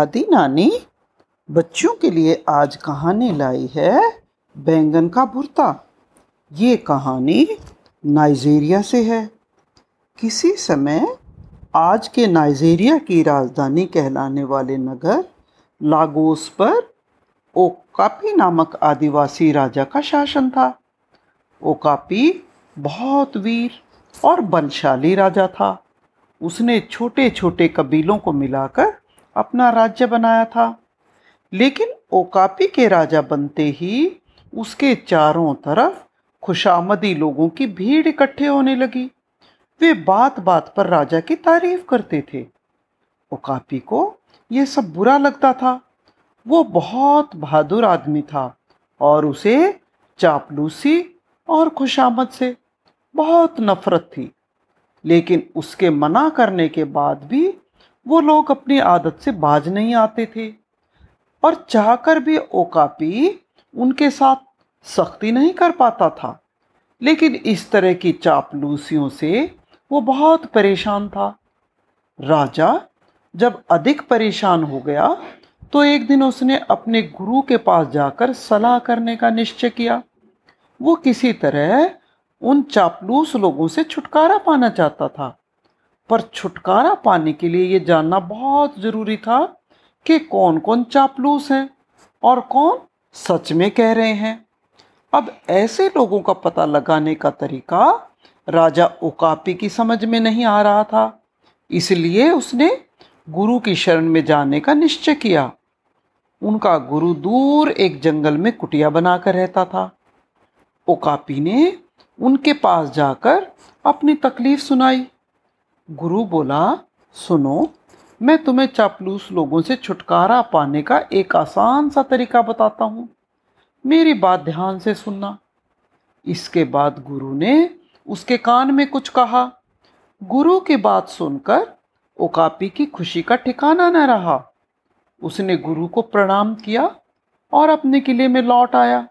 दादी नानी, बच्चों के लिए आज कहानी लाई है बैंगन का भुरता। ये कहानी नाइजीरिया से है। किसी समय आज के नाइजीरिया की राजधानी कहलाने वाले नगर लागोस पर ओकापी नामक आदिवासी राजा का शासन था। ओकापी बहुत वीर और बलशाली राजा था। उसने छोटे छोटे कबीलों को मिलाकर अपना राज्य बनाया था। लेकिन ओकापी के राजा बनते ही उसके चारों तरफ़ खुशामदी लोगों की भीड़ इकट्ठे होने लगी। वे बात बात पर राजा की तारीफ़ करते थे। ओकापी को यह सब बुरा लगता था। वो बहुत बहादुर आदमी था और उसे चापलूसी और खुशामद से बहुत नफरत थी। लेकिन उसके मना करने के बाद भी वो लोग अपनी आदत से बाज नहीं आते थे। और चाहकर भी ओकापी उनके साथ सख्ती नहीं कर पाता था। लेकिन इस तरह की चापलूसियों से वो बहुत परेशान था। राजा जब अधिक परेशान हो गया तो एक दिन उसने अपने गुरु के पास जाकर सलाह करने का निश्चय किया। वो किसी तरह उन चापलूस लोगों से छुटकारा पाना चाहता था। पर छुटकारा पाने के लिए ये जानना बहुत ज़रूरी था कि कौन कौन चापलूस हैं और कौन सच में कह रहे हैं। अब ऐसे लोगों का पता लगाने का तरीका राजा ओकापी की समझ में नहीं आ रहा था, इसलिए उसने गुरु की शरण में जाने का निश्चय किया। उनका गुरु दूर एक जंगल में कुटिया बनाकर रहता था। ओकापी ने उनके पास जाकर अपनी तकलीफ़ सुनाई। गुरु बोला, सुनो, मैं तुम्हें चापलूस लोगों से छुटकारा पाने का एक आसान सा तरीका बताता हूँ। मेरी बात ध्यान से सुनना। इसके बाद गुरु ने उसके कान में कुछ कहा। गुरु की बात सुनकर ओकापी की खुशी का ठिकाना न रहा। उसने गुरु को प्रणाम किया और अपने किले में लौट आया।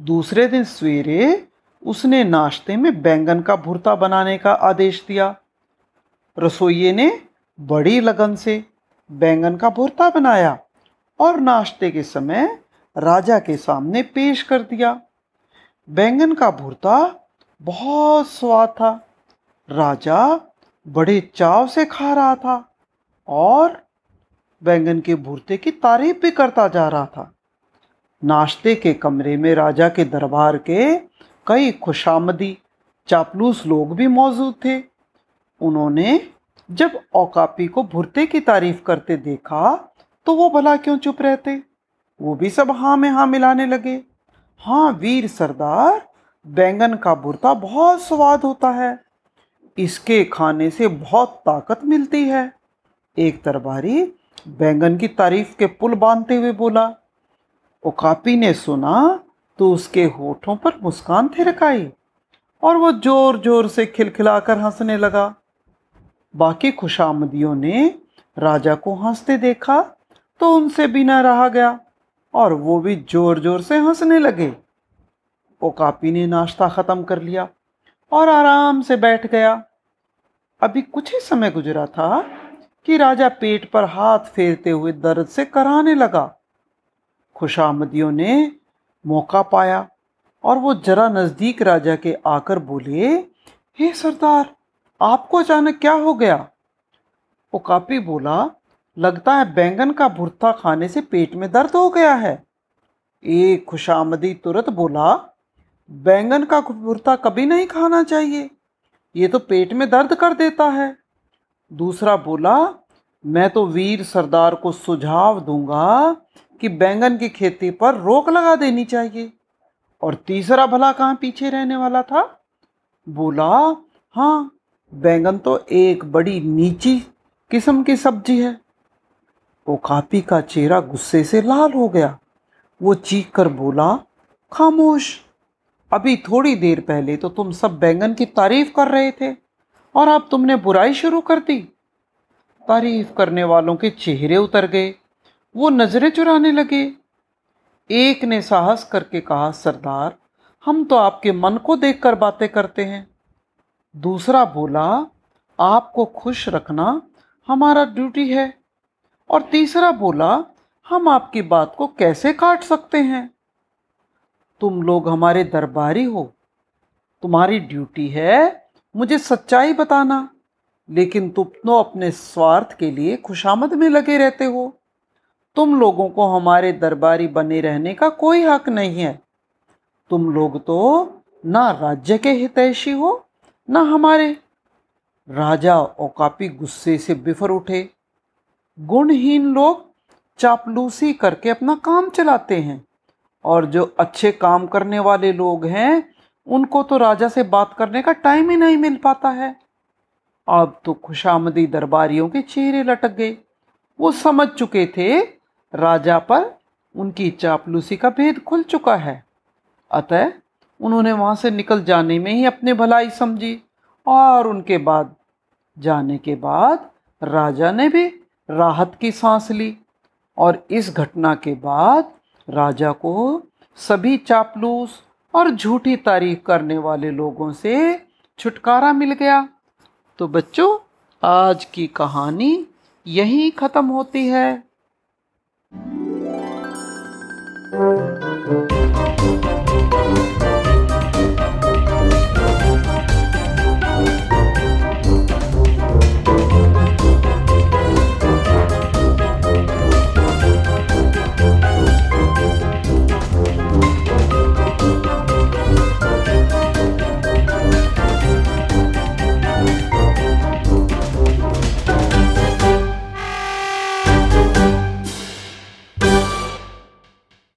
दूसरे दिन सवेरे उसने नाश्ते में बैंगन का भुर्ता बनाने का आदेश दिया। रसोइये ने बड़ी लगन से बैंगन का भुर्ता बनाया और नाश्ते के समय राजा के सामने पेश कर दिया। बैंगन का भुर्ता बहुत स्वाद था। राजा बड़े चाव से खा रहा था और बैंगन के भुर्ते की तारीफ़ भी करता जा रहा था। नाश्ते के कमरे में राजा के दरबार के कई खुशामदी चापलूस लोग भी मौजूद थे। उन्होंने जब औकापी को भुरते की तारीफ़ करते देखा तो वो भला क्यों चुप रहते? वो भी सब हाँ में हाँ मिलाने लगे। हाँ वीर सरदार, बैंगन का भुरता बहुत स्वाद होता है। इसके खाने से बहुत ताकत मिलती है। एक दरबारी बैंगन की तारीफ़ के पुल बांधते हुए बोला ओकापी ने सुना तो उसके होठों पर मुस्कान थिरकाई और वो ज़ोर ज़ोर से खिलखिलाकर हंसने लगा। बाकी खुशामदियों ने राजा को हँसते देखा तो उनसे भी न रहा गया, और वो भी ज़ोर ज़ोर से हंसने लगे। ओकापी ने नाश्ता ख़त्म कर लिया, और आराम से बैठ गया। अभी कुछ ही समय गुजरा था, कि राजा पेट पर हाथ फेरते हुए दर्द से कराने लगा। खुशामदियों ने मौका पाया और वो जरा नज़दीक राजा के आकर बोले, हे सरदार, आपको अचानक क्या हो गया? वो कापी बोला, लगता है बैंगन का भुर्ता खाने से पेट में दर्द हो गया है। एक खुशामदी तुरंत बोला, बैंगन का भुर्ता कभी नहीं खाना चाहिए, ये तो पेट में दर्द कर देता है। दूसरा बोला, मैं तो वीर सरदार को सुझाव दूँगा कि बैंगन की खेती पर रोक लगा देनी चाहिए। और तीसरा भला कहाँ पीछे रहने वाला था? बोला हाँ बैंगन तो एक बड़ी नीची किस्म की सब्ज़ी है। वो कापी का चेहरा गुस्से से लाल हो गया। वो चीख कर बोला, खामोश, अभी थोड़ी देर पहले तो तुम सब बैंगन की तारीफ़ कर रहे थे और अब तुमने बुराई शुरू कर दी। तारीफ़ करने वालों के चेहरे उतर गए। वो नज़रें चुराने लगे। एक ने साहस करके कहा, सरदार, हम तो आपके मन को देखकर बातें करते हैं। दूसरा बोला, आपको खुश रखना हमारा ड्यूटी है। और तीसरा बोला, हम आपकी बात को कैसे काट सकते हैं? तुम लोग हमारे दरबारी हो। तुम्हारी ड्यूटी है मुझे सच्चाई बताना, लेकिन तुम तो अपने स्वार्थ के लिए खुशामद में लगे रहते हो। तुम लोगों को हमारे दरबारी बने रहने का कोई हक नहीं है। तुम लोग तो ना राज्य के हितैषी हो, ना हमारे। राजा ओकापी गुस्से से बिफर उठे। गुणहीन लोग चापलूसी करके अपना काम चलाते हैं और जो अच्छे काम करने वाले लोग हैं, उनको तो राजा से बात करने का टाइम ही नहीं मिल पाता है। अब तो खुशामदी दरबारियों के चेहरे लटक गए। वो समझ चुके थे राजा पर उनकी चापलूसी का भेद खुल चुका है। अतः उन्होंने वहाँ से निकल जाने में ही अपने भलाई समझी और उनके बाद, जाने के बाद राजा ने भी राहत की सांस ली और इस घटना के बाद राजा को सभी चापलूस और झूठी तारीफ़ करने वाले लोगों से छुटकारा मिल गया। तो बच्चों, आज की कहानी यहीं ख़त्म होती है। Música